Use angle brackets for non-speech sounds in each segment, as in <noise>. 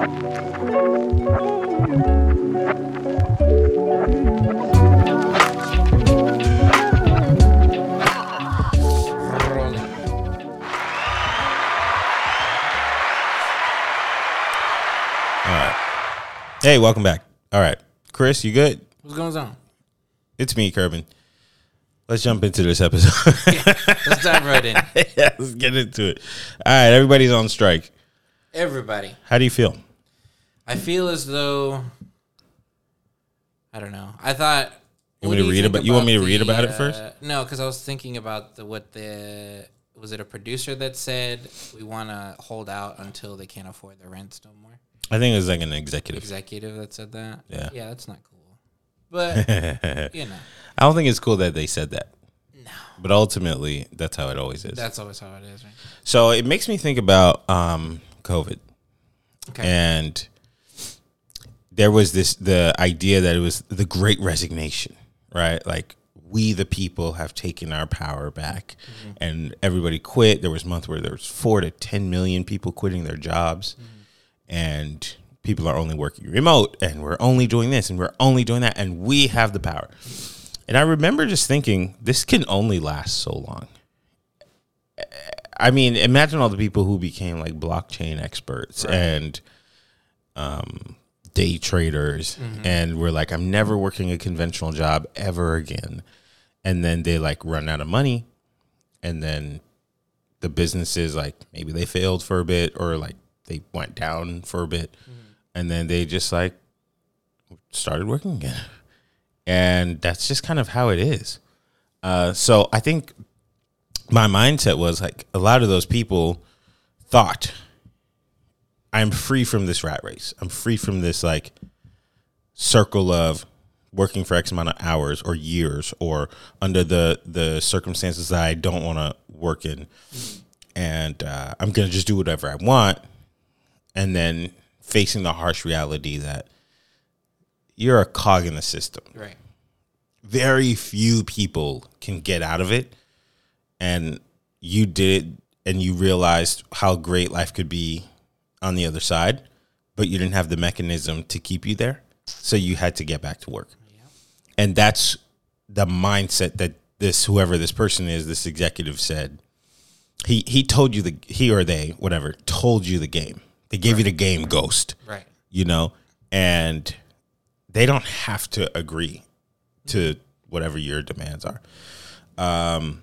Hey, welcome back. All right, Chris, you good? What's going on? It's me, Kerbin. Let's jump into this episode. <laughs> Let's dive right in. <laughs> yeah, let's get into it. All right, everybody's on strike. Everybody. How do you feel? I feel as though I don't know. I thought You want me to read about- you want me to read about it uh, first? No, because I was thinking about the what the was it a producer that said we want to hold out until they can't afford the rents no more? I think it was like an executive. Executive that said that. Yeah. yeah, that's not cool. But <laughs> you know, I don't think it's cool that they said that. No. But ultimately, that's how it always is. that's always how it is, right? so it makes me think about um, COVID. Okay. and there was this the idea that it was the great resignation right? Like we the people have taken our power back. And everybody quit. There was months where there was four to ten million people quitting their jobs. And people are only working remote and we're only doing this and we're only doing that and we have the power. And i remember just thinking this can only last so long. I mean, imagine all the people who became like blockchain experts and um, day traders, and were like, "I'm never working a conventional job ever again," and then they like run out of money, and then the businesses like maybe they failed for a bit or like they went down for a bit, and then they just like started working again, and that's just kind of how it is. Uh, so I think my mindset was like a lot of those people thought I'm free from this rat race. I'm free from this like circle of working for X amount of hours or years or under the the circumstances that I don't want to work in, and uh, I'm gonna just do whatever I want, and then facing the harsh reality that you're a cog in the system Right. very few people can get out of it and you did and you realized how great life could be on the other side but you didn't have the mechanism to keep you there. So you had to get back to work. And that's the mindset that this whoever this person is this executive said. He he told you the he or they whatever told you the game. They gave you the game ghost Right. you know, and they don't have to agree to whatever your demands are. Um,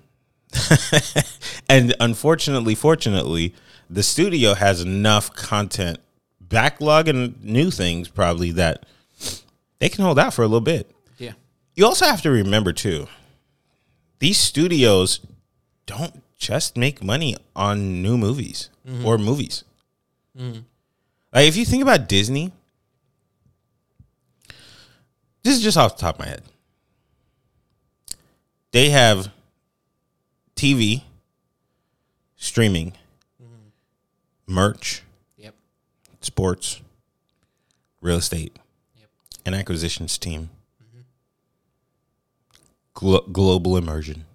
<laughs> and unfortunately, fortunately, the studio has enough content, backlog and new things probably that they can hold out for a little bit. Yeah. You also have to remember too, these studios don't just make money on new movies mm-hmm. or movies. Mm-hmm. Like if you think about Disney, this is just off the top of my head. They have TV, streaming, merch, Yep. sports, real estate, Yep. an acquisitions team, mm-hmm. glo- global immersion,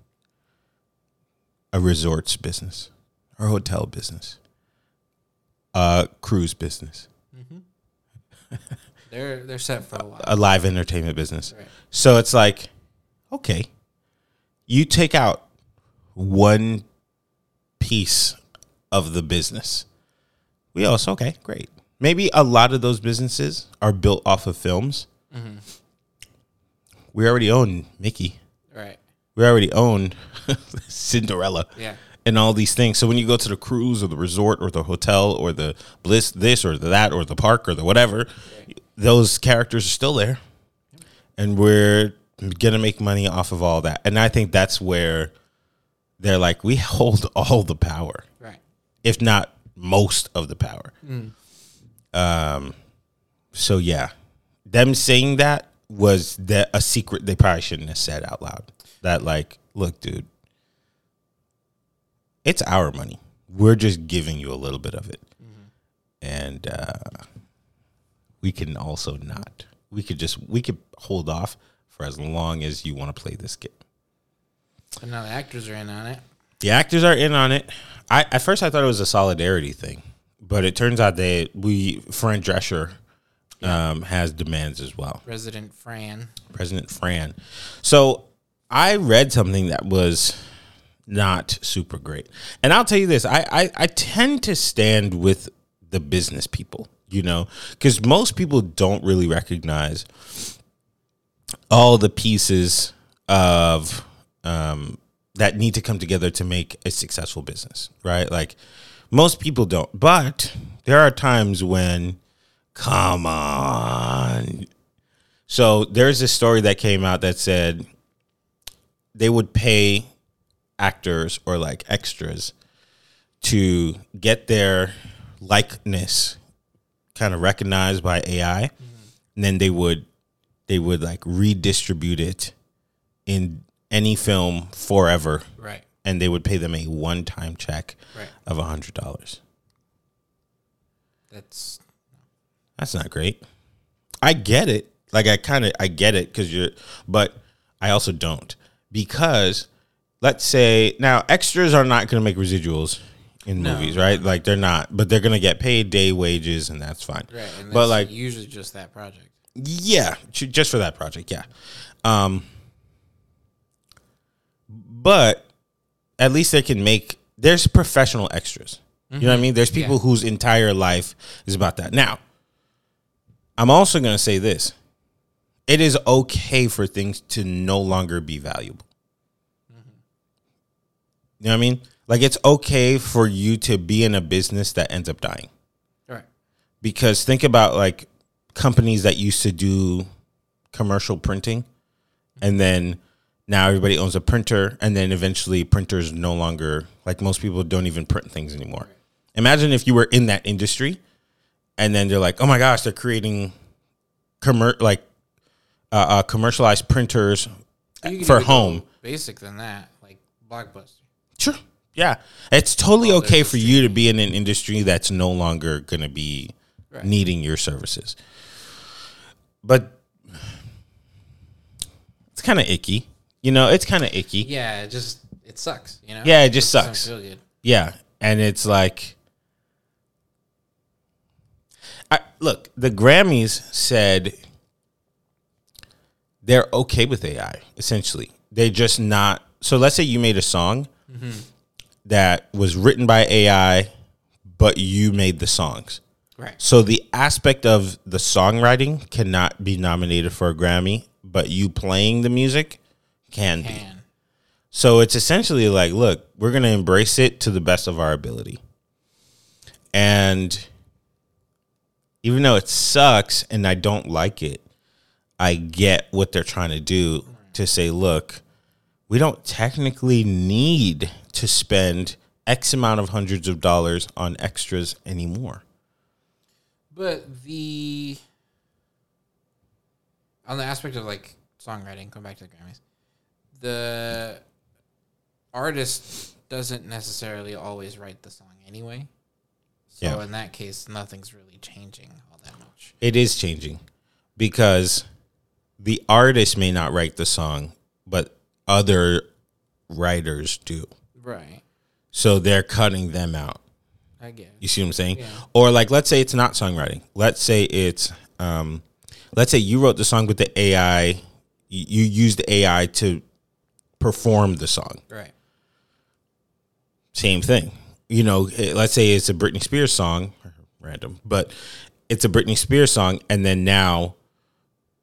a resorts business, or hotel business, a cruise business, mm-hmm. <laughs> They're they're set for a while. a live entertainment business. Right. So it's like, okay, you take out one piece of the business. We also okay, great. maybe a lot of those businesses are built off of films. Mm-hmm. We already own Mickey. Right. We already own <laughs> Cinderella. Yeah. And all these things. So when you go to the cruise or the resort or the hotel or the bliss, this or the that or the park or the whatever, those characters are still there. And we're to make money off of all that. And I think that's where they're like, we <laughs> hold all the power, Right. if not most of the power. Um, so yeah, them saying that was that a secret they probably shouldn't have said out loud. That like, look, dude, it's our money. We're just giving you a little bit of it, and uh, we can also not. We could just we could hold off for as long as you want to play this game. And now the actors are in on it. The actors are in on it. I at first I thought it was a solidarity thing, but it turns out that we Fran Drescher um, has demands as well. President Fran. President Fran. So I read something that was not super great, and I'll tell you this: I I, I tend to stand with the business people, you know, because most people don't really recognize all the pieces of um, that need to come together to make a successful business, right? Like most people don't, but there are times when, come on. So there's this story that came out that said they would pay actors or like extras to get their likeness kind of recognized by AI, mm-hmm. and then they would they would like redistribute it in any film forever, Right. and they would pay them a one time check Right. of a hundred dollars. That's That's not great. I get it. Like I kind of I get it because you're, but I also don't because let's say now extras are not going to make residuals in No. movies, right? Like they're not, but they're going to get paid day wages and that's fine. right. And but like usually just that project. yeah, just for that project, yeah. Um, but at least they can make. There's professional extras. You know what I mm-hmm. mean? There's people Yeah. whose entire life is about that. Now, I'm also going to say this: it is okay for things to no longer be valuable. Mm-hmm. You know what I mean? Like it's okay for you to be in a business that ends up dying Right. because think about like companies that used to do commercial printing and then now everybody owns a printer and then eventually printers no longer like most people don't even print things anymore imagine if you were in that industry and then they're like oh my gosh they're creating commer- like uh, uh, commercialized printers for home Basic than that, like Blockbuster. Sure. Yeah. It's totally Oh, okay for you to be in an industry that's no longer going to be Right. needing your services. But it's kind of icky. You know, it's kind of icky. Yeah. Yeah, it just it sucks. You know. Yeah, it just doesn't sucks. Good. And it's like I look, the Grammys said they're okay with AI essentially. They're just not so let's say you made a song mm-hmm. that was written by AI but you made the songs. Right. So the aspect of the songwriting cannot be nominated for a Grammy, but you playing the music can, be. So it's essentially like, look, we're going to embrace it to the best of our ability. And even though it sucks and I don't like it, I get what they're trying to do to say, look, we don't technically need to spend X amount of hundreds of dollars on extras anymore. But the on the aspect of like songwriting, going back to the Grammys, the artist doesn't necessarily always write the song anyway. So Yeah. in that case, nothing's really changing all that much. It is changing because the artist may not write the song, but other writers do. Right. So they're cutting them out. I get it. You see what I'm saying? Yeah. Or like, let's say it's not songwriting. Let's say it's, um, let's say you wrote the song with the AI. You, you used the AI to perform the song. Right. Same thing. You know, eh, let's say it's a Britney Spears song, random, but it's a Britney Spears song, and then now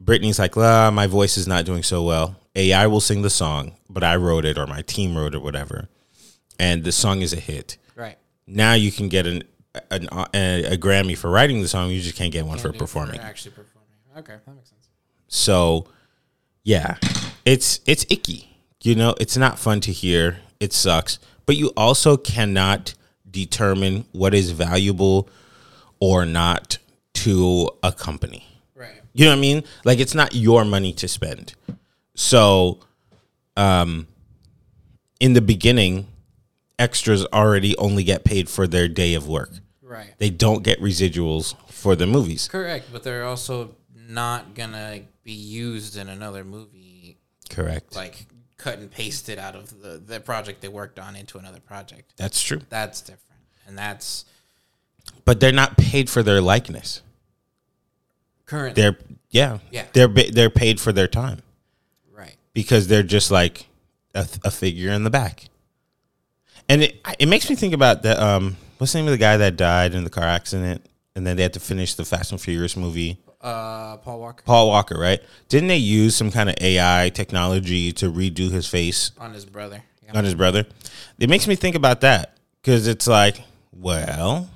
Britney's like, ah, my voice is not doing so well. AI will sing the song, but I wrote it or my team wrote it, whatever, and the song is a hit. Right. Now you can get an, an a, a Grammy for writing the song. You just can't get one for Can't it performing. actually performing. Okay, that makes sense. So, yeah, it's it's icky. You know, it's not fun to hear. It sucks, but you also cannot determine what is valuable or not to a company. Right. You know what I mean? Like it's not your money to spend. So, um, in the beginning, extras already only get paid for their day of work. Right. They don't get residuals for the movies. Correct, but they're also not gonna be used in another movie, Correct. like cut and pasted out of the, the project they worked on into another project. That's true. That's different, and that's But they're not paid for their likeness. current. They're yeah. Yeah. They're they're paid for their time right. because they're just like a, a figure in the back. And it it makes me think about the um what's the name of the guy that died in the car accident and then they had to finish the Fast and Furious movie. Uh, Paul Walker Paul Walker, right? Didn't they use some kind of AI technology to redo his face on his brother. Yeah. on his brother? It makes me think about that because it's like, well,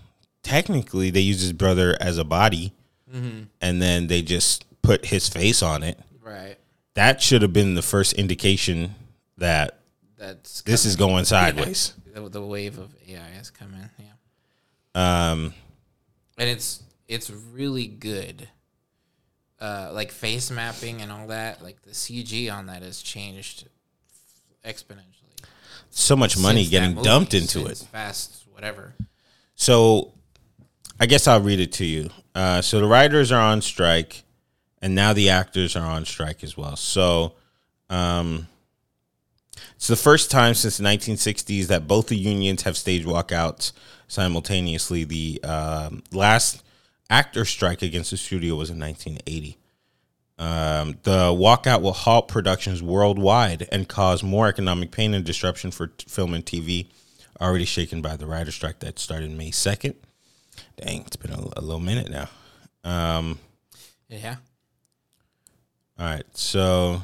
technically they use his brother as a body, and then they just put his face on it. Right. That should have been the first indication that That's this is going sideways. <laughs> the, the wave of AI has come in. Yeah. Um, and it's it's really good. Uh, like face mapping and all that, like the CG on that has changed exponentially. so much money getting movie, dumped into it. Fast, whatever. So, I guess I'll read it to you. Uh, so the writers are on strike, and now the actors are on strike as well. So, um, it's the first time since the 1960s that both the unions have staged walkouts simultaneously. The um, last actor strike against the studio was in 1980. Um, the walkout will halt productions worldwide and cause more economic pain and disruption for t- film and TV, already shaken by the writer strike that started May 2nd. Dang, it's been a, a little minute now. Um, Yeah. all right, so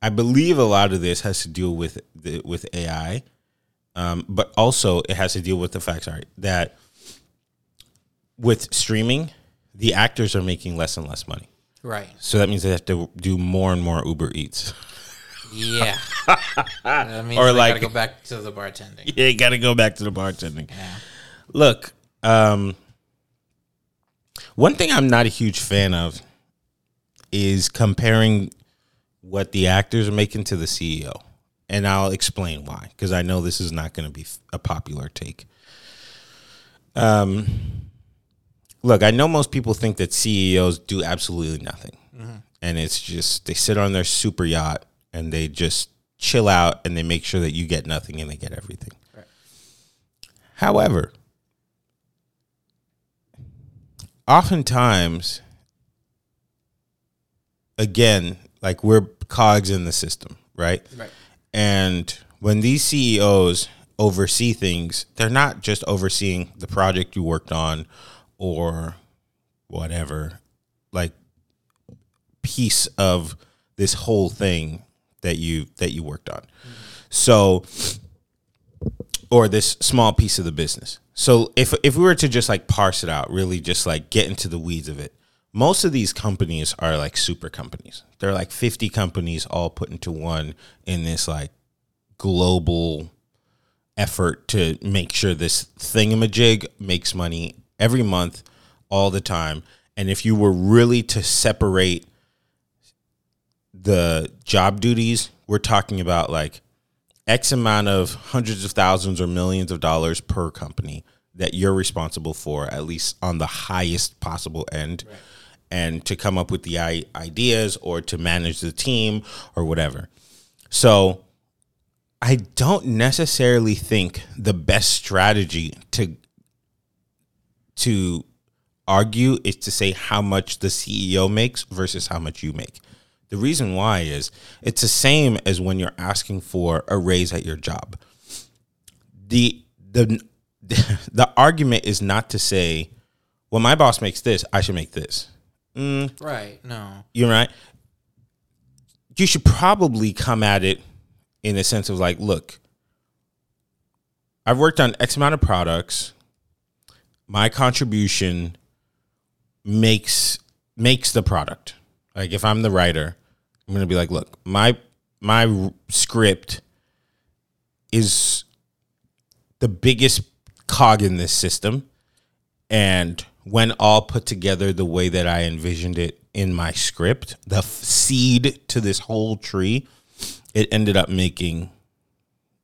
I believe a lot of this has to do with the, with AI, um, but also it has to deal with the fact, sorry, that with streaming, the actors are making less and less money. Right. So that means they have to do more and more Uber Eats. Yeah. <laughs> that means Or like- gotta go back to the bartending. Yeah, you got to go back to the bartending. Yeah. Look, um, one thing I'm not a huge fan of is comparing what the actors are making to the CEO. And I'll explain why, because I know this is not going to be a popular take. Um, look, I know most people think that CEOs do absolutely nothing. Mm-hmm. And it's just, they sit on their super yacht and they just chill out and they make sure that you get nothing and they get everything. However, oftentimes, again, like we're cogs in the system, right? Right. And when these CEOs oversee things, they're not just overseeing the project you worked on or whatever, like piece of this whole thing that you that you worked on. So or this small piece of the business. So if if we were to just like parse it out, really just like get into the weeds of it, most of these companies are like super companies. They're like 50 companies all put into one in this like global effort to make sure this thingamajig makes money every month, all the time. And if you were really to separate the job duties, we're talking about like X amount of hundreds of thousands or millions of dollars per company that you're responsible for, at least on the highest possible end, and to come up with the ideas or to manage the team or whatever. So I don't necessarily think the best strategy to to argue is to say how much the CEO makes versus how much you make. The reason why is it's the same as when you're asking for a raise at your job. The the <laughs> the argument is not to say well, my boss makes this, I should make this. Mm, right. No. You're right. You should probably come at it in the sense of like, look, I've worked on X amount of products. My contribution makes makes the product. Like if I'm the writer, I'm gonna be like, look, my my script is the biggest cog in this system, and when all put together the way that I envisioned it in my script, the f- seed to this whole tree, it ended up making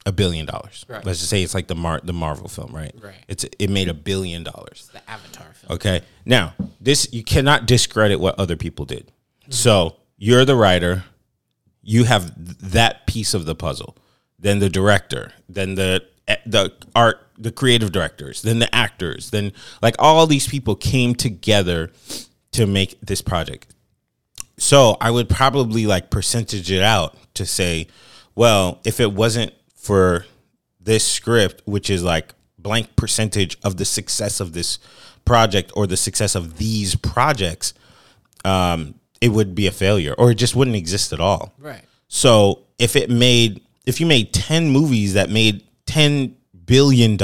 a billion dollars. Right. Let's just say it's like the Mar- the Marvel film, right? Right. It's it made a billion dollars. The Avatar film. Okay. Now, this you cannot discredit what other people did. Mm-hmm. So you're the writer, you have that piece of the puzzle. Then the director, then the the art, the creative directors, then the actors, then like all these people came together to make this project. So I would probably like percentage it out to say, well, if it wasn't for this script, which is like blank percentage of the success of this project or the success of these projects, um, it would be a failure or it just wouldn't exist at all. Right. So if it made, if you made 10 movies that made $10 billion,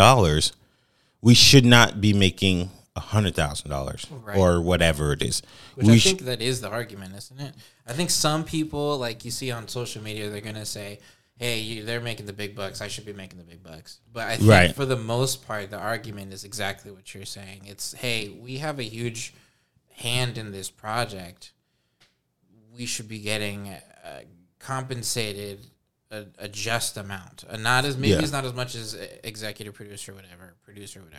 we should not be making $100,000 Right. or whatever it is. Which we I sh- think that is the argument, isn't it? I think some people, like you see on social media, they're gonna say, "Hey, you, they're making the big bucks. I should be making the big bucks." But I think Right. for the most part, the argument is exactly what you're saying. It's, "Hey, we have a huge hand in this project. We should be getting uh, compensated a, a just amount, and not as maybe Yeah. it's not as much as uh, executive producer, whatever, producer, whatever."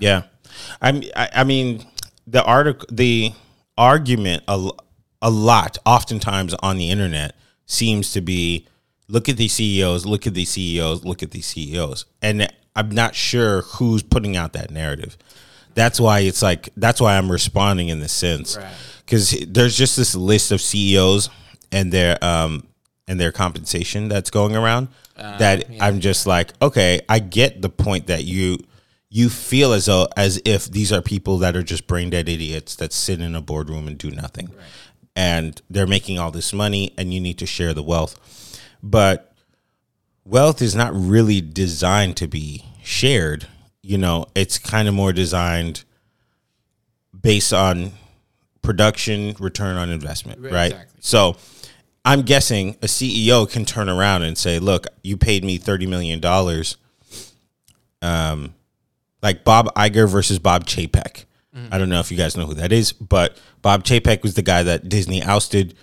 Yeah, I'm. I, I mean, the article, the argument, a, a lot, oftentimes on the internet, seems to be, look at these CEOs, look at these CEOs, look at these CEOs, and I'm not sure who's putting out that narrative. That's why it's like that's why I'm responding in this sense, Right. because there's just this list of CEOs and their um and their compensation that's going around that I'm just like, okay, I get the point that you you feel as though as if these are people that are just brain dead idiots that sit in a boardroom and do nothing. And they're making all this money and you need to share the wealth. But wealth is not really designed to be shared. You know, it's kind of more designed based on production, return on investment, Right, right? exactly. So I'm guessing a CEO can turn around and say, "Look, you paid me thirty million dollars." Um, like Bob Iger versus Bob Chapek. I don't know if you guys know who that is, but Bob Chapek was the guy that Disney ousted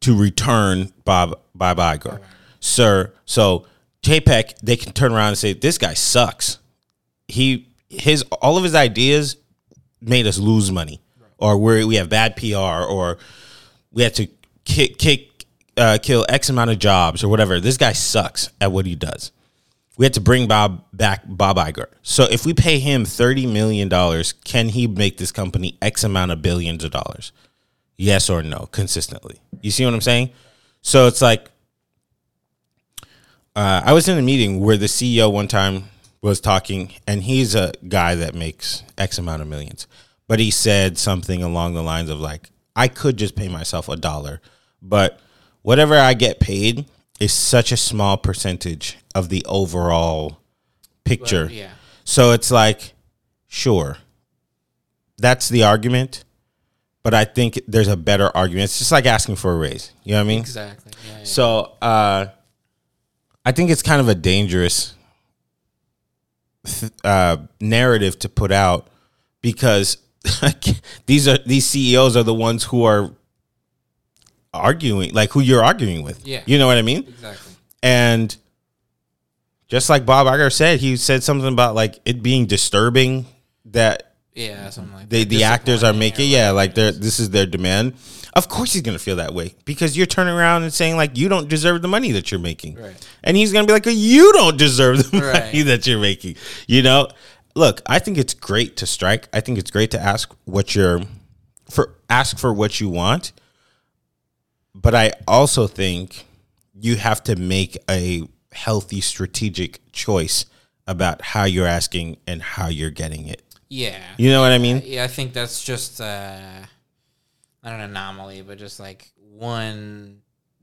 to return Bob Bob Iger. Sir, so Chapek, they can turn around and say, "This guy sucks." He his all of his ideas made us lose money, or we we have bad PR, or we had to kick kick uh, kill X amount of jobs or whatever. This guy sucks at what he does. We had to bring Bob back, Bob Iger. So if we pay him thirty million dollars, can he make this company X amount of billions of dollars? Yes or no, consistently. You see what I'm saying? So it's like uh, I was in a meeting where the CEO one time was talking, and he's a guy that makes X amount of millions, but he said something along the lines of like, I could just pay myself a dollar, but whatever I get paid is such a small percentage of the overall picture. Well, yeah. So it's like, sure, that's the argument, but I think there's a better argument. It's just like asking for a raise. You know what I mean? Exactly. Yeah, yeah. So uh, I think it's kind of a dangerous th- uh, narrative to put out because <laughs> these are these CEOs are the ones who are arguing, like who you're arguing with. Yeah. you know what I mean. exactly. And just like Bob Iger said, he said something about like it being disturbing that Yeah, something like they, the actors are making yeah like they're this is their demand of course he's gonna feel that way because you're turning around and saying like you don't deserve the money that you're making Right. and he's gonna be like you don't deserve the money Right. <laughs> that you're making you know look i think it's great to strike i think it's great to ask what you're for ask for what you want but i also think you have to make a healthy strategic choice about how you're asking and how you're getting it Yeah. you know what i mean Yeah, I think that's just uh, not an anomaly, but just like one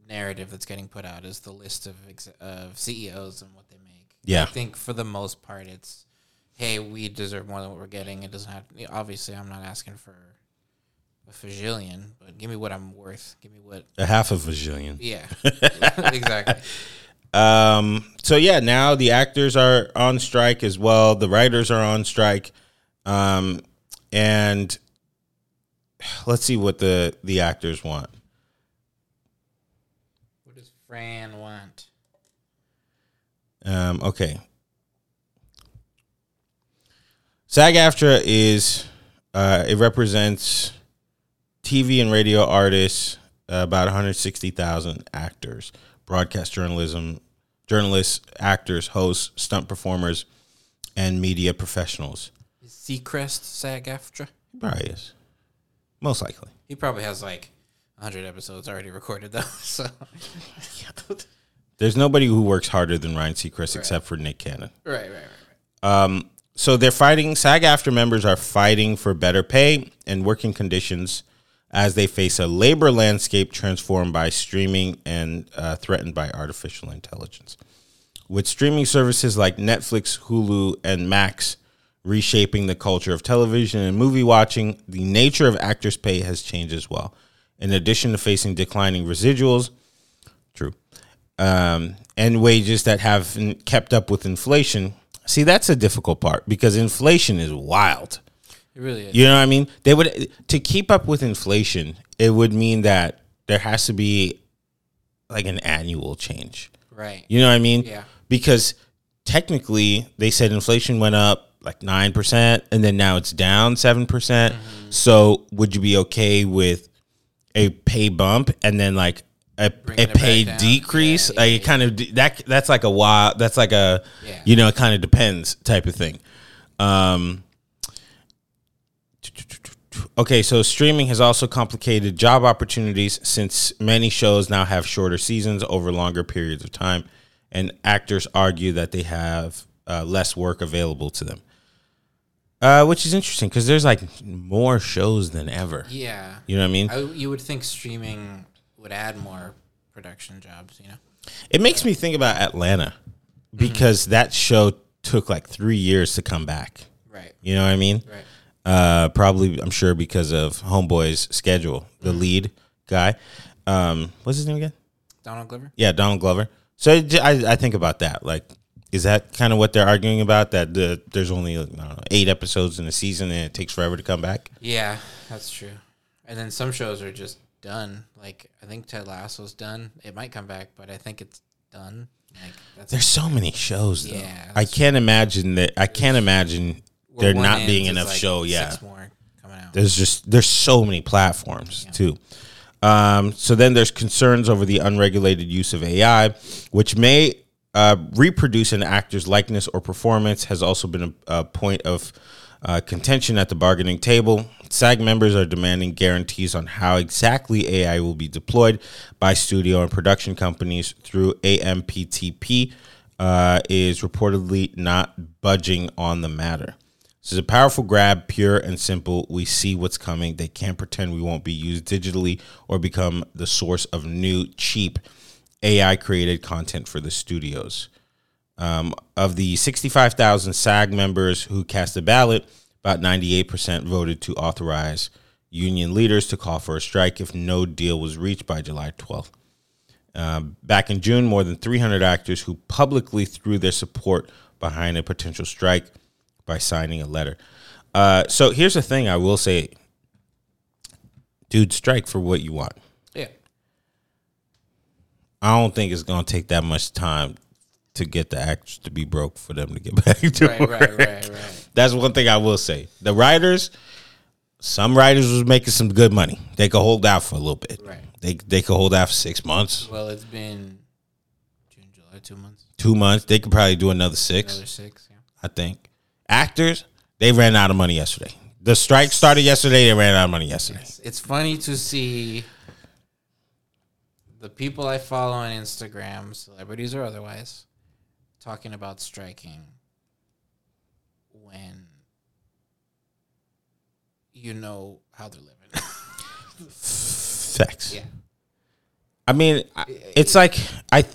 narrative that's getting put out is the list of ex- of CEOs and what they make. Yeah. I think for the most part, it's hey, we deserve more than what we're getting. It doesn't have. Obviously, I'm not asking for a fajillion, but give me what I'm worth. Give me what. a half a bajillion. Yeah, <laughs> <laughs> exactly. Um, so yeah, now the actors are on strike as well. The writers are on strike. Um, and let's see what the the actors want. What does Fran want? Um, okay. SAG-AFTRA is uh, it represents TV and radio artists, uh, about 160,000 actors, broadcast journalism, journalists, actors, hosts, stunt performers, and media professionals. Is Seacrest SAG-AFTRA? He probably is, most likely. He probably has like 100 episodes already recorded though. <laughs> So There's nobody who works harder than Ryan Seacrest except for Nick Cannon. right, right, right, right. Um, so they're fighting. SAG-AFTRA members are fighting for better pay and working conditions as they face a labor landscape transformed by streaming and uh, threatened by artificial intelligence. With streaming services like Netflix, Hulu, and Max reshaping the culture of television and movie watching, the nature of actors' pay has changed as well. In addition to facing declining residuals, true, um, and wages that have kept up with inflation. See, that's a difficult part because inflation is wild. It really is. You know what I mean? They would to keep up with inflation. It would mean that there has to be like an annual change. Right. You know what I mean? Yeah. Because technically, they said inflation went up like nine percent, and then now it's down seven percent. Mm-hmm. So, would you be okay with a pay bump and then like a, a pay decrease? Yeah, like yeah, it kind of that that's like a wild. That's like a Yeah. you know it kind of depends type of thing. Um. Okay, so streaming has also complicated job opportunities since many shows now have shorter seasons over longer periods of time, and actors argue that they have uh, less work available to them. Uh, which is interesting because there's like more shows than ever. Yeah. You know what I mean? I, you would think streaming would add more production jobs, you know? It makes me think about Atlanta because that show took like three years to come back. Right. You know what I mean? Right. Uh, probably, I'm sure because of Homeboy's schedule, the lead guy. Um, what's his name again? Donald Glover? Yeah, Donald Glover. So I I think about that. Like, is that kind of what they're arguing about? That the there's only I don't know, eight episodes in a season and it takes forever to come back. Yeah, that's true. And then some shows are just done. Like, I think Ted Lasso's done. It might come back, but I think it's done. Like, that's There's so many shows. Though. Yeah, I can't imagine that. I can't imagine there not being enough like show. Yeah, Six more coming out. there's just there's so many platforms too. Um, so then there's concerns over the unregulated use of AI, which may uh, reproduce an actor's likeness or performance. Has also been a, a point of Uh, contention at the bargaining table. SAG members are demanding guarantees on how exactly AI will be deployed by studio and production companies through AMPTP. Uh, is reportedly not budging on the matter. This is a powerful grab, pure and simple. We see what's coming. They can't pretend we won't be used digitally or become the source of new, cheap AI created content for the studios. Um, of the 65,000 SAG members who cast a ballot, about 98% voted to authorize union leaders to call for a strike if no deal was reached by July 12th. Uh, back in June, more than 300 actors who publicly threw their support behind a potential strike by signing a letter. Uh, so here's the thing I will say, dude, strike for what you want. Yeah. I don't think it's going to take that much time to get the actors to be broke for them to get <laughs> back to Right, work. right, right, right. That's one thing I will say. The writers, some writers was making some good money. They could hold out for a little bit. Right. They they could hold out for six months, Well, it's been June, July, two months, two months. They could probably do another six. another six. Yeah. I think. Actors, they ran out of money yesterday. The strike started yesterday. They ran out of money yesterday. It's, it's funny to see the people I follow on Instagram, celebrities or otherwise, talking about striking when you know how they're living. Facts. yeah. I mean, it's like I.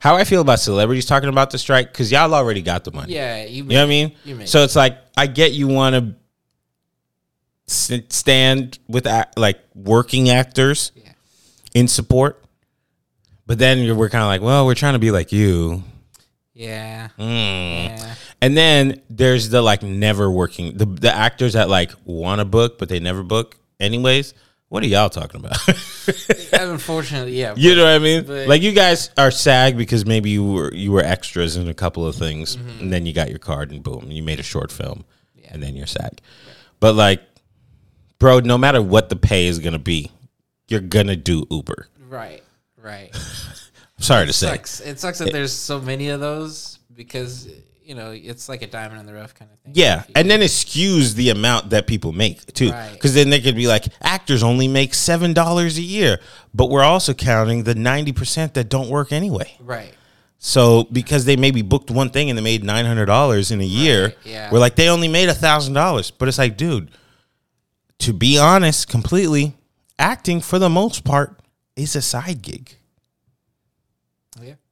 How I feel about celebrities talking about the strike because y'all already got the money. Yeah, you, You know what I mean? You make So it's like I get you want to stand with act, like working actors Yeah. in support, but then you're, we're kind of like, well, we're trying to be like you, Yeah. Mm. Yeah. and then there's the like never working the the actors that like want to book but they never book anyways. What are y'all talking about? <laughs> Unfortunately, yeah. You but- know what I mean? but- like you guys are SAG because maybe you were you were extras in a couple of things, Mm-hmm. and then you got your card, and boom, you made a short film, and then you're SAG. But like, bro, no matter what the pay is gonna be, you're gonna do Uber. Right. Right. <laughs> I'm sorry to say. It sucks that there's so many of those because you know it's like a diamond in the rough kind of thing. Yeah, and then it skews the amount that people make too, Right. because then they could be like, actors only make seven dollars a year, but we're also counting the ninety percent that don't work anyway. right. So because they maybe booked one thing and they made nine hundred dollars in a year, yeah. we're like they only made a thousand dollars. But it's like, dude, to be honest, completely, acting for the most part is a side gig.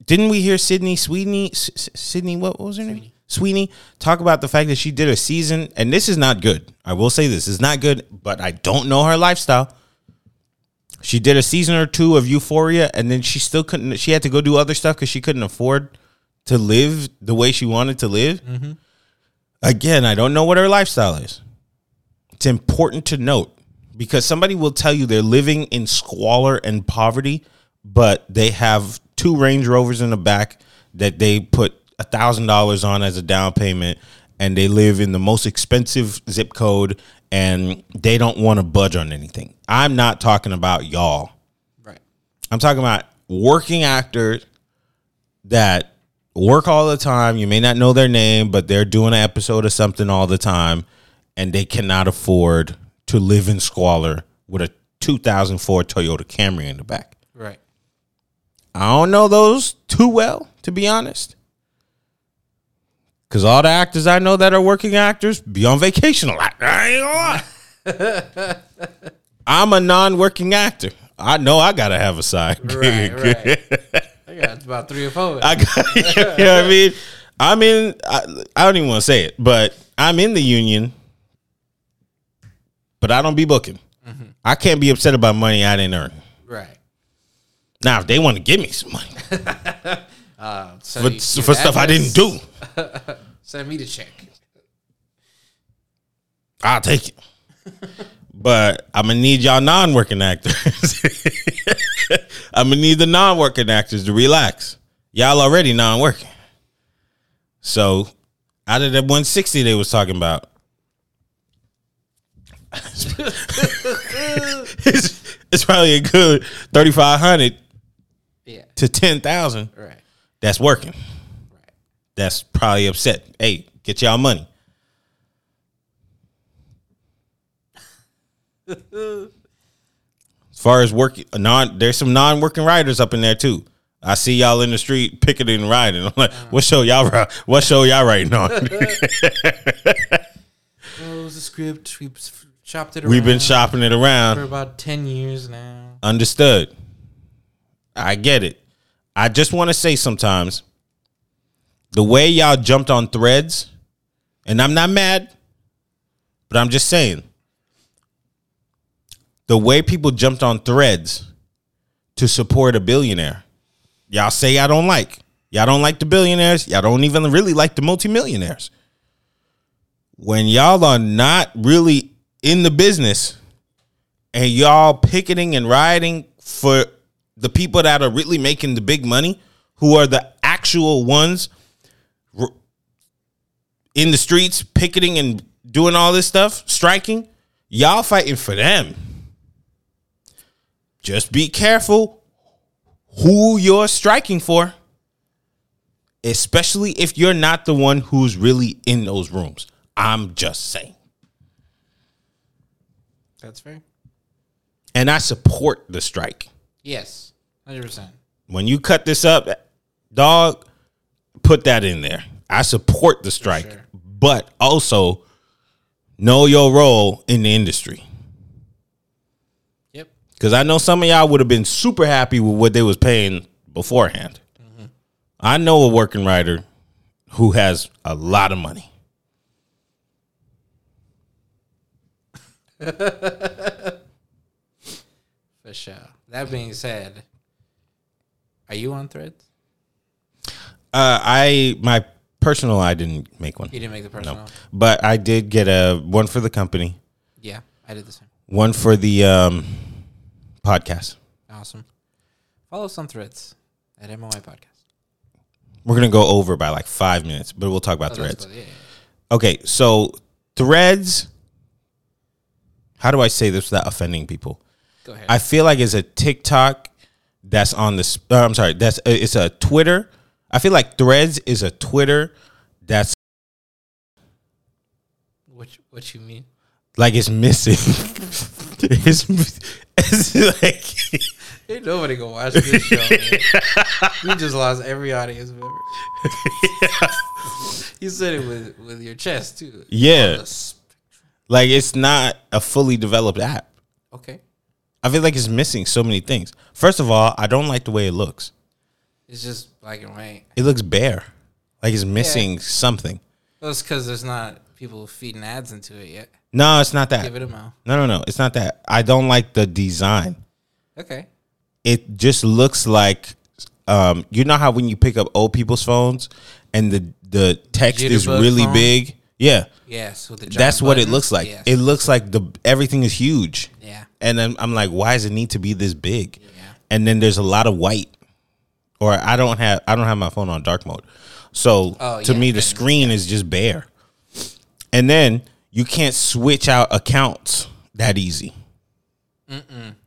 Didn't we hear Sydney Sweeney, S- Sydney, what, what was her name? Sweeney talk about the fact that she did a season, and this is not good. I will say this is not good, but I don't know her lifestyle. She did a season or two of Euphoria, and then she still couldn't. She had to go do other stuff because she couldn't afford to live the way she wanted to live. Mm-hmm. Again, I don't know what her lifestyle is. It's important to note because somebody will tell you they're living in squalor and poverty, but they have two Range Rovers in the back that they put a thousand dollars on as a down payment, and they live in the most expensive zip code, and they don't want to budge on anything. I'm not talking about y'all. Right. I'm talking about working actors that work all the time. You may not know their name, but they're doing an episode of something all the time, and they cannot afford to live in squalor with a 2004 Toyota Camry in the back. Right. I don't know those too well, to be honest. Because all the actors I know that are working actors be on vacation a lot. I ain't gonna lie. <laughs> I'm a non-working actor. I know I gotta have a side gig. Right. <laughs> I got about three or four. I got, <laughs> you know what I mean? I'm in, I, I don't even want to say it, but I'm in the union, but I don't be booking. Mm-hmm. I can't be upset about money I didn't earn. right. Now, if they want to give me some money <laughs> Uh, so for, you- for stuff I didn't do, <laughs> Send me the check. I'll take it. <laughs> But I'm gonna need y'all non-working actors. I'm gonna need the non-working actors to relax. Y'all already non-working. So out of that 160 they was talking about, it's, it's probably a good 3,500 yeah. to ten thousand, right. that's working. Right. That's probably upset. Hey, get y'all money. <laughs> as far as working non there's some non working riders up in there too. I see y'all in the street picketing and riding. I'm like, uh-huh. what show y'all what show y'all writing on? <laughs> <laughs> well, it was a script. We chopped it around. We've been shopping it around. For about ten years now. Understood. I get it. I just want to say sometimes the way y'all jumped on threads, and I'm not mad, but I'm just saying the way people jumped on threads to support a billionaire, y'all say y'all don't like. Y'all don't like the billionaires. Y'all don't even really like the multimillionaires. When y'all are not really in the business and y'all picketing and rioting for the people that are really making the big money, who are the actual ones in the streets picketing and doing all this stuff, striking, y'all fighting for them. Just be careful who you're striking for, especially if you're not the one who's really in those rooms. I'm just saying. That's fair. And I support the strike. Yes, 100%. when you cut this up, dog, put that in there. I support the strike, sure. but also know your role in the industry. Yep. Because I know some of y'all would have been super happy with what they was paying beforehand. I know a working writer who has a lot of money. <laughs> For sure. That being said, are you on threads? Uh, I my personal, I didn't make one, You didn't make the personal? but I did get a one for the company, Yeah, I did the same. one for the um, podcast. Awesome. Follow us on threads at MOI Podcast. We're gonna go over by like five minutes, but we'll talk about Oh, threads. Yeah, yeah. Okay, so threads. How do I say this without offending people? Go ahead. I feel like it's a TikTok that's on the. Uh, I'm sorry, that's uh, it's a Twitter. I feel like Threads is a Twitter that's what, you- what you mean? like it's missing. <laughs> it's, it's like <laughs> Ain't nobody gonna watch this show. man. we just lost every audience member. <laughs> you said it with, with your chest too. Yeah. On the s- like it's not a fully developed app. Okay. I feel like it's missing so many things. First of all, I don't like the way it looks. It's just black and white. It looks bare. Like it's missing something. Well, it's because there's not people feeding ads into it yet. No, it's not that. Give it a mo. No, no, no. It's not that. I don't like the design. Okay. It just looks like um you know how when you pick up old people's phones and the the text is really phone? big. Yeah. Yes. With the giant That's what it looks like. Yes. It looks like the everything is huge. Yeah. And then I'm like, why does it need to be this big? Yeah. And then there's a lot of white. Or I don't have I don't have my phone on dark mode. So Oh, to yeah, me the screen is just bare. And then you can't switch out accounts that easy.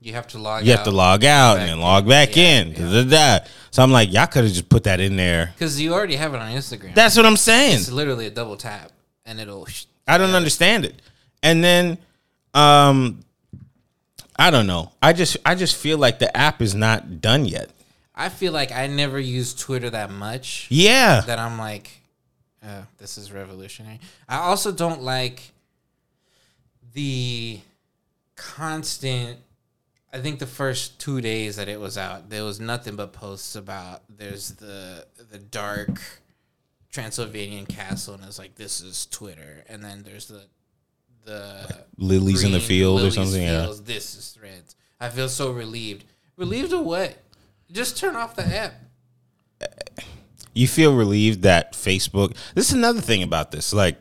You have to log. You have to log out and then log back Yeah, in. da, da, da. So I'm like, y'all could have just put that in there. because you already have it on Instagram. That's what I'm saying. it's literally a double tap, and it'll. I don't understand it. And then um I don't know. I just I just feel like the app is not done yet. I feel like I never use Twitter that much. Yeah. that I'm like, uh, this is revolutionary. I also don't like the constant. I think the first two days that it was out, there was nothing but posts about there's the the dark Transylvanian castle, and it's like this is Twitter, and then there's the the Lilies in the field or something, yeah. This is Threads. I feel so relieved. Relieved of what? Just turn off the app. You feel relieved that Facebook This is another thing about this. Like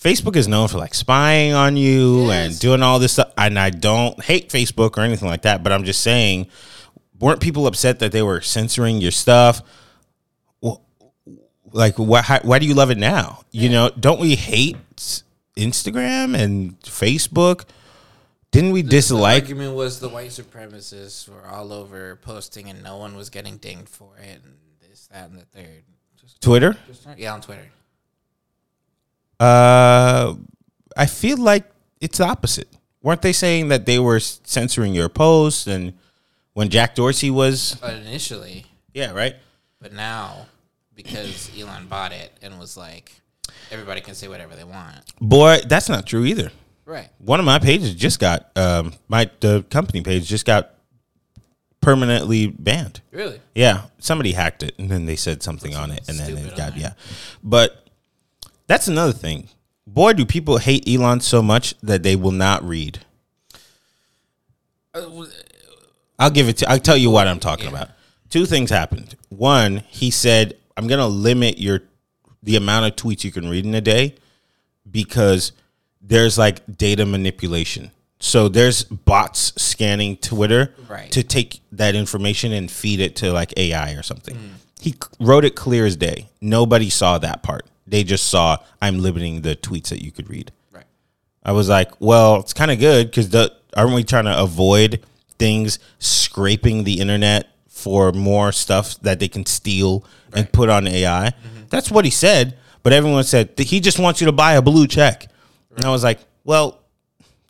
Facebook is known for like spying on you and doing all this stuff. And I don't hate Facebook or anything like that, but I'm just saying, weren't people upset that they were censoring your stuff? Well, like, why, why do you love it now? You know, don't we hate Instagram and Facebook? Didn't we The dislike? argument was the white supremacists were all over posting and no one was getting dinged for it and this, that, and the third. Just, Twitter? just yeah, on Twitter. Uh, I feel like it's the opposite. weren't they saying that they were censoring your posts and when Jack Dorsey was But initially, yeah right but now because Elon bought it and was like, everybody can say whatever they want. boy that's not true either. Right. One of my pages just got um my the company page just got permanently banned. Really? Yeah, somebody hacked it and then they said something on it and then it got yeah. But that's another thing. Boy, do people hate Elon so much that they will not read. I'll give it to I'll tell you what I'm talking about. Two things happened. One, he said, I'm gonna limit your the amount of tweets you can read in a day because there's like data manipulation. So there's bots scanning Twitter Right. to take that information and feed it to like AI or something. Hmm. He wrote it clear as day. Nobody saw that part. They just saw I'm limiting the tweets that you could read. Right. I was like, well, it's kind of good because aren't we trying to avoid things scraping the internet for more stuff that they can steal and put on AI? Mm-hmm. That's what he said. But everyone said he just wants you to buy a blue check, and I was like, well,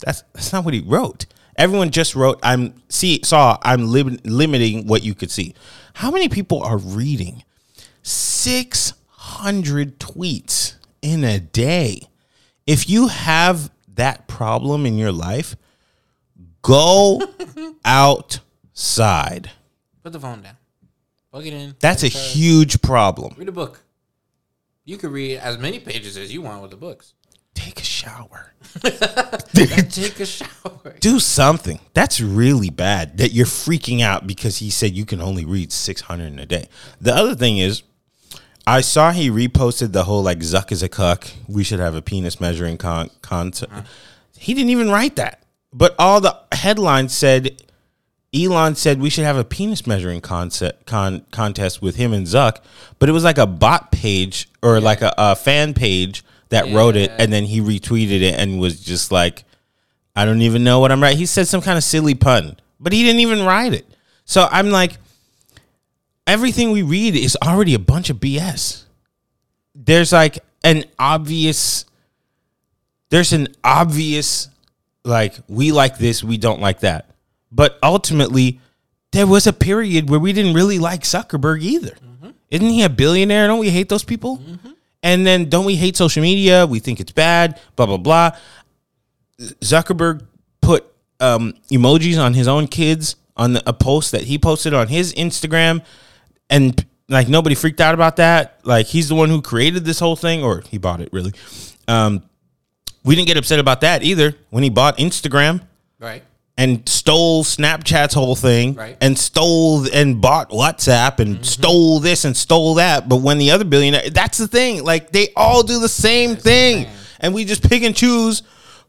that's that's not what he wrote. Everyone just wrote, "I'm see saw I'm lim- limiting what you could see." How many people are reading six hundred tweets in a day? If you have that problem in your life, go <laughs> outside. Put the phone down. Plug it in. That's a huge problem. Read a book. You could read as many pages as you want with the books. Take a shower. <laughs> Take a shower. do something. That's really bad that you're freaking out because he said you can only read 600 in a day. The other thing is, I saw he reposted the whole like Zuck is a cuck. We should have a penis measuring con- concept. Uh-huh. He didn't even write that, but all the headlines said Elon said we should have a penis measuring concept con- contest with him and Zuck, but it was like a bot page or like a, a fan page that wrote it, and then he retweeted it and was just like, I don't even know what I'm writing. He said some kind of silly pun, but he didn't even write it. So I'm like, everything we read is already a bunch of BS. There's like an obvious, there's an obvious, like, we like this, we don't like that. But ultimately, there was a period where we didn't really like Zuckerberg either. Isn't he a billionaire? Don't we hate those people? And then don't we hate social media? We think it's bad, blah, blah, blah. Zuckerberg put um, emojis on his own kids on the, a post that he posted on his Instagram, and like nobody freaked out about that. Like he's the one who created this whole thing, or he bought it really. Um, we didn't get upset about that either when he bought Instagram Right. And stole Snapchat's whole thing, Right. and stole and bought WhatsApp and mm-hmm. stole this and stole that. But when the other billionaire, that's the thing. Like they all do the same thing, and we just pick and choose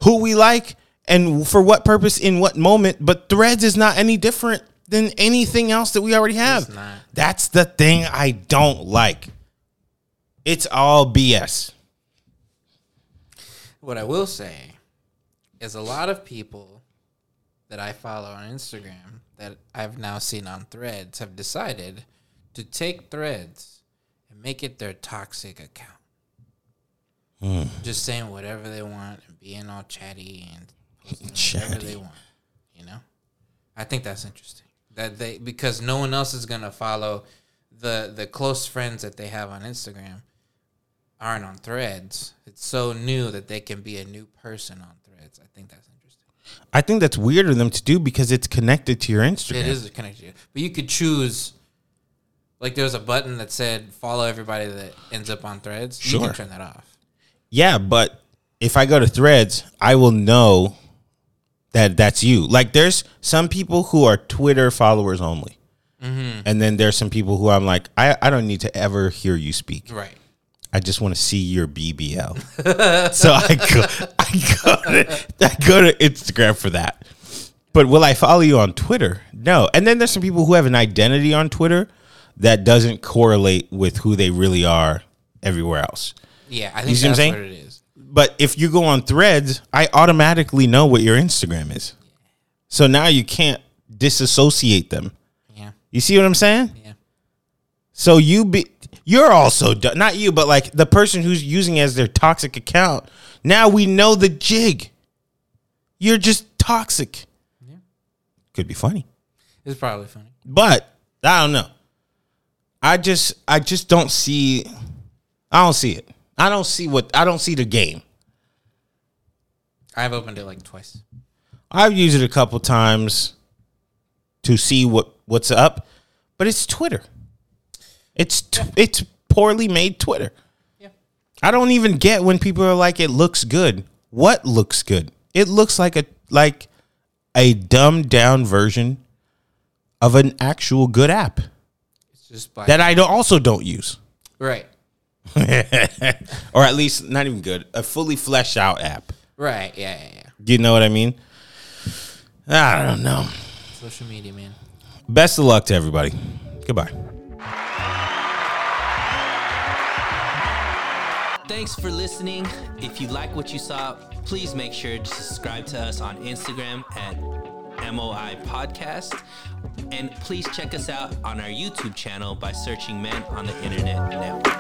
who we like and for what purpose in what moment. But Threads is not any different than anything else that we already have. That's the thing I don't like. It's all BS. What I will say is a lot of people that I follow on Instagram that I've now seen on threads have decided to take threads and make it their toxic account. Hmm. Just saying whatever they want and being all chatty and posting <laughs> whatever they want. You know? I think that's interesting. That they because no one else is gonna follow the the close friends that they have on Instagram aren't on threads. It's so new that they can be a new person on threads. I think that's interesting. I think that's weird of them to do because it's connected to your Instagram. It is connected. But you could choose like there was a button that said follow everybody that ends up on threads. You Sure. can turn that off. Yeah, but if I go to Threads, I will know that that's you. Like, there's some people who are Twitter followers only, mm-hmm. and then there's some people who I'm like, I, I don't need to ever hear you speak. Right. I just want to see your BBL. <laughs> so I go, I go, to, I go to Instagram for that. But will I follow you on Twitter? No. And then there's some people who have an identity on Twitter that doesn't correlate with who they really are everywhere else. Yeah, I You think see what I'm that's saying? what it is. But if you go on threads, I automatically know what your Instagram is. So now you can't disassociate them. Yeah. You see what I'm saying? Yeah. So you be you're also du- not you, but like the person who's using it as their toxic account. Now we know the jig. you're just toxic. Yeah. Could be funny. It's probably funny. But I don't know. I just I just don't see I don't see it. I don't see what I don't see the game. I've opened it like twice. I've used it a couple times to see what what's up, but it's Twitter. It's t- it's poorly made Twitter. Yeah. I don't even get when people are like it looks good. What looks good? It looks like a like a dumbed down version of an actual good app It's just by that I don't, also don't use. right, <laughs> or at least not even good, a fully fleshed out app. right, yeah, yeah, yeah. You know what I mean? I don't know. Social media, man. Best of luck to everybody. Goodbye. Thanks for listening. If you like what you saw, please make sure to subscribe to us on Instagram at MOI Podcast. And please check us out on our YouTube channel by searching Men on the Internet Network.